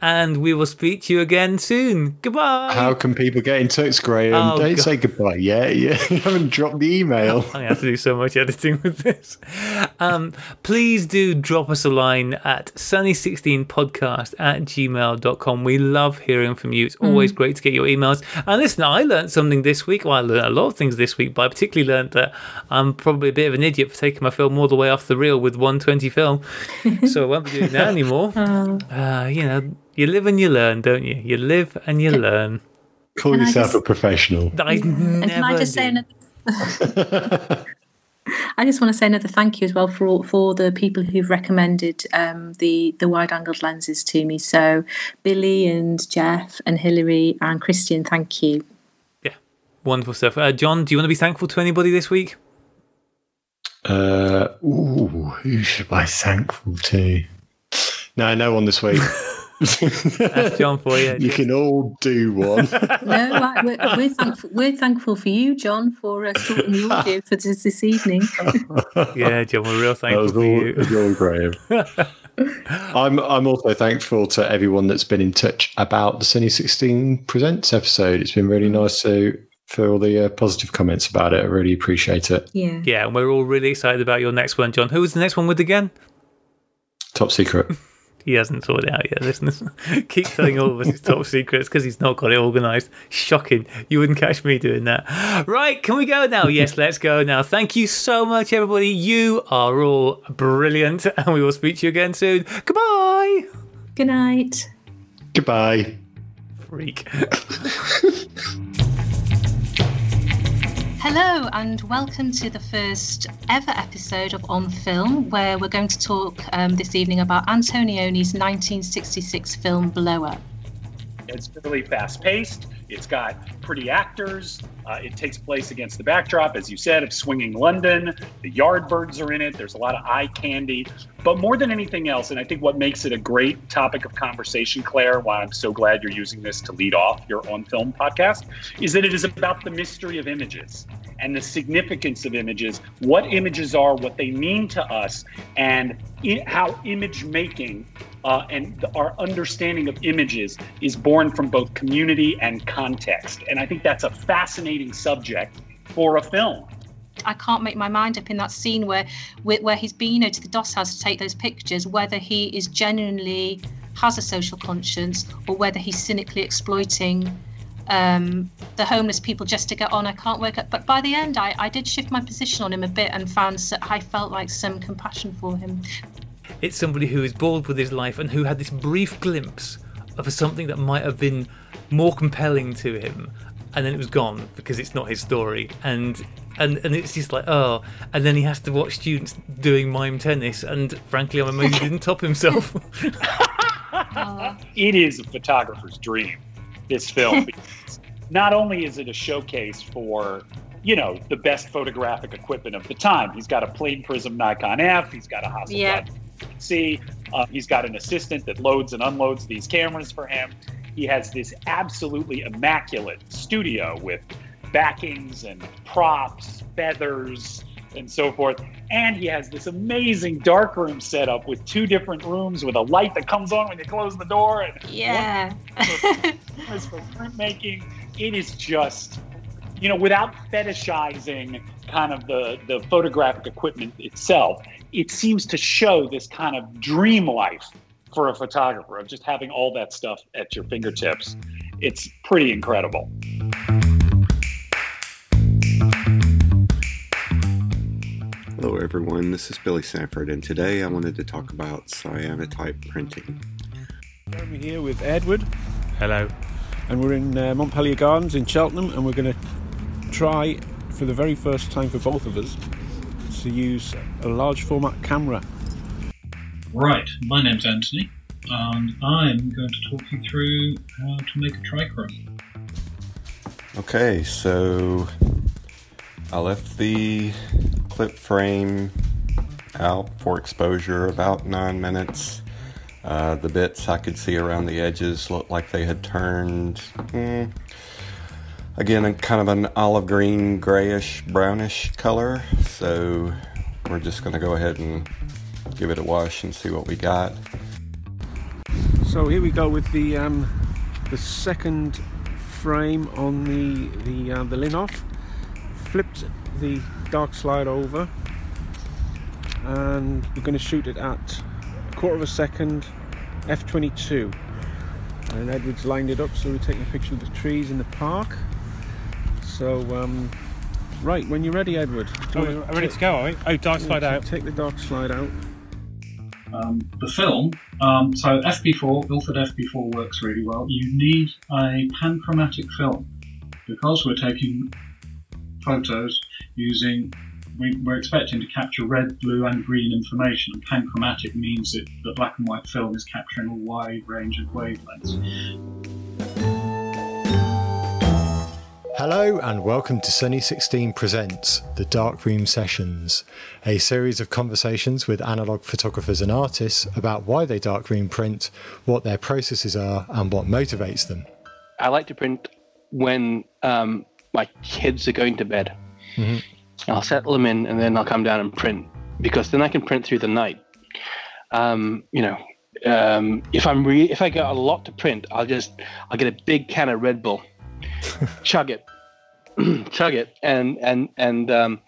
And we will speak to you again soon. Goodbye. How can people get in touch, Graham? Oh, Don't God. say goodbye yet. Yeah, you haven't dropped the email. I have to do so much editing with this. Um, please do drop us a line at sunny16podcast at gmail.com. We love hearing from you. It's always great to get your emails. And listen, I learned something this week. Well, I learned a lot of things this week, but I particularly learned that I'm probably a bit of an idiot for taking my film all the way off the reel with 120 film. so I won't be doing that anymore. Uh, you know, you live and you learn, don't you? You live and you learn. Call Can I yourself just- a professional. I And can I never just say another I just want to say another thank you as well for all, for the people who've recommended um, the the wide angled lenses to me. So Billy and Jeff and Hillary and Christian, thank you. Yeah, wonderful stuff. Uh, John, do you want to be thankful to anybody this week? Uh, ooh, who should I be thankful to? No, no one this week. That's John for you. you can all do one. no, I, we're, we're, thankful. We're thankful for you, John, for uh, sorting the audio for this, this evening. yeah, John, we're real thankful for all, you. It was all Graham. I'm I'm also thankful to everyone that's been in touch about the Sunny 16 Presents episode. It's been really nice to for all the uh, positive comments about it. I really appreciate it. Yeah. Yeah, and we're all really excited about your next one, John. Who was the next one with again? Top secret. He hasn't sorted it out yet, listeners. Keep telling all of us it's top secrets because he's not got it organised. Shocking. You wouldn't catch me doing that. Right, can we go now? Yes, let's go now. Thank you so much, everybody. You are all brilliant, and we will speak to you again soon. Goodbye. Good night. Goodbye. Freak. Hello, and welcome to the first ever episode of On Film, where we're going to talk um, this evening about Antonioni's 1966 film Blow-Up. It's really fast paced. It's got pretty actors. Uh, it takes place against the backdrop, as you said, of swinging London. The Yardbirds are in it. There's a lot of eye candy. But more than anything else, and I think what makes it a great topic of conversation, Claire, why I'm so glad you're using this to lead off your on film podcast, is that it is about the mystery of images and the significance of images, what images are, what they mean to us, and how image making uh, and our understanding of images is born from both community and context. And I think that's a fascinating subject for a film. I can't make my mind up in that scene where where he's been know, to the Doss House to take those pictures, whether he is genuinely has a social conscience or whether he's cynically exploiting um, the homeless people just to get on. I can't work up. But by the end, I, I did shift my position on him a bit and found I felt like some compassion for him. It's somebody who is bored with his life and who had this brief glimpse of something that might have been more compelling to him and then it was gone because it's not his story and and and it's just like oh and then he has to watch students doing mime tennis and frankly i'm amazed he didn't top himself it is a photographer's dream this film not only is it a showcase for you know the best photographic equipment of the time he's got a plain prism nikon f he's got a hasselblad yeah. c uh, he's got an assistant that loads and unloads these cameras for him he has this absolutely immaculate studio with backings and props, feathers, and so forth. And he has this amazing darkroom setup with two different rooms with a light that comes on when you close the door. And yeah. for, for printmaking. It is just, you know, without fetishizing kind of the, the photographic equipment itself, it seems to show this kind of dream life for a photographer of just having all that stuff at your fingertips. It's pretty incredible. Hello, everyone. This is Billy Sanford, and today I wanted to talk about cyanotype printing. Jeremy here with Edward. Hello. And we're in uh, Montpellier Gardens in Cheltenham, and we're going to try for the very first time for both of us to use a large format camera Right, my name's Anthony, and I'm going to talk you through how to make a trichrome. Okay, so I left the clip frame out for exposure about nine minutes. Uh, the bits I could see around the edges looked like they had turned, mm, again, a kind of an olive green, grayish, brownish color. So we're just going to go ahead and give it a wash and see what we got. So here we go with the um, the second frame on the the uh, the Linhof. Flipped the dark slide over, and we're going to shoot it at a quarter of a second, f22. And Edward's lined it up, so we're taking a picture of the trees in the park. So, um, right, when you're ready, Edward. Oh, I'm ready to go, are we? Oh, dark slide out. Take the dark slide out um, the film. Um, so FP4, Ilford FP4 works really well. You need a panchromatic film because we're taking photos using we, we're expecting to capture red, blue, and green information, and panchromatic means that the black and white film is capturing a wide range of wavelengths. Hello and welcome to Sunny 16 Presents the Dark Darkroom Sessions, a series of conversations with analog photographers and artists about why they darkroom print, what their processes are, and what motivates them. I like to print when um, my kids are going to bed. Mhm. I'll settle them in and then I'll come down and print because then I can print through the night. Um, you know, um, if I'm re- if I got a lot to print, I'll just I'll get a big can of Red Bull, chug it, chug it, and and and um,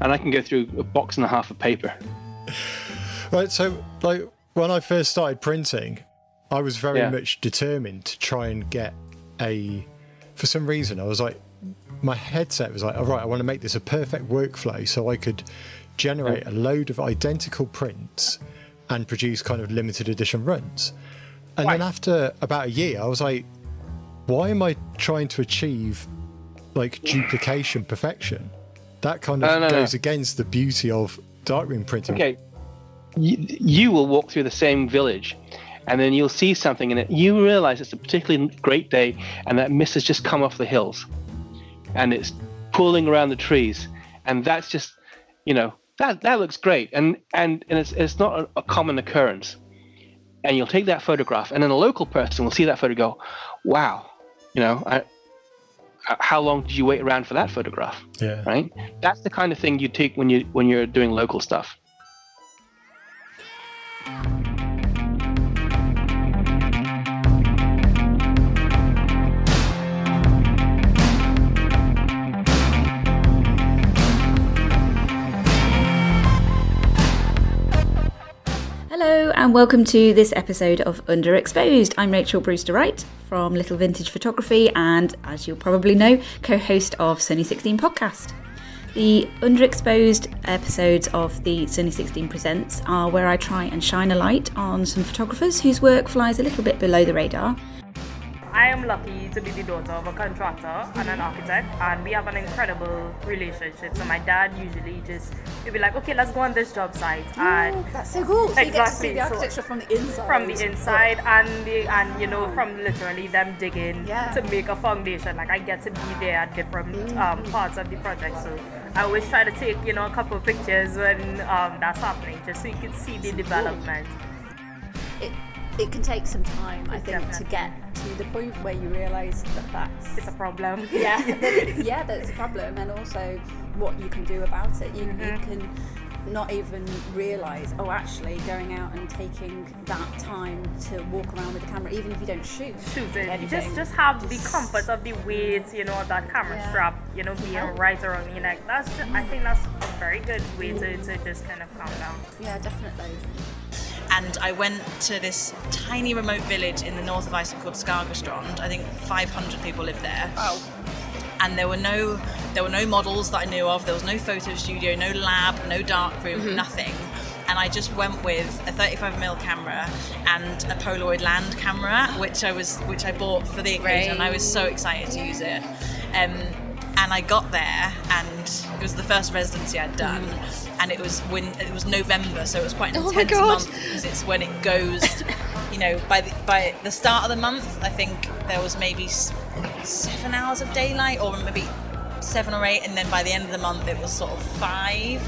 and I can go through a box and a half of paper. Right, so like when I first started printing, I was very Yeah. much determined to try and get a. For some reason, I was like, my headset was like, all right, I want to make this a perfect workflow so I could generate a load of identical prints and produce kind of limited edition runs. And then after about a year, I was like, why am I trying to achieve like duplication perfection? That kind of No, no, no. goes against the beauty of darkroom printing. Okay, you, you will walk through the same village, and then you'll see something in it. You realize it's a particularly great day, and that mist has just come off the hills, and it's pulling around the trees, and that's just, you know, that that looks great, and and and it's it's not a, a common occurrence. And you'll take that photograph, and then a local person will see that photo, and go, "Wow, you know, I, uh, how long did you wait around for that photograph?" Yeah. Right? That's the kind of thing you take when you when you're doing local stuff. Hello, and welcome to this episode of Underexposed. I'm Rachel Brewster Wright from Little Vintage Photography, and as you'll probably know, co host of Sunny 16 podcast. The underexposed episodes of the Sunny 16 Presents are where I try and shine a light on some photographers whose work flies a little bit below the radar. I am lucky to be the daughter of a contractor and an architect, and we have an incredible relationship. So my dad usually just he'll be like, "Okay, let's go on this job site," and that's so cool. So you get to see exactly the so architecture from the inside. from the inside, and the and you know from literally them digging Yeah. to make a foundation. Like I get to be there at different um, parts of the project, so I always try to take you know a couple of pictures when um, that's happening, just so you can see the development. It, it can take some time, I think, to get to the point where you realise that that's It's a problem. yeah, that, yeah, that's a problem, and also what you can do about it. You, you Mm-hmm. can not even realise, oh, actually, going out and taking that time to walk around with the camera, even if you don't shoot, shoot it. anything, Just just have the comfort of the weight, you know, that camera Yeah. strap, you know, being help. right around your neck. That's just, I think that's a very good way to, to just kind of calm down. Yeah, definitely. And I went to this tiny remote village in the north of Iceland called Skagaströnd. I think 500 people live there. Oh. And there were no there were no models that I knew of. There was no photo studio, no lab, no darkroom, Mm-hmm. nothing. And I just went with a 35mm camera and a Polaroid land camera, which I was which I bought for the occasion. And I was so excited to use it. Um, and I got there, and it was the first residency I'd done, and it was when it was November, so it was quite an. Oh intense God. month because it's when it goes. you know, by the, by the start of the month, I think there was maybe seven hours of daylight, or maybe seven or eight, and then by the end of the month, it was sort of five.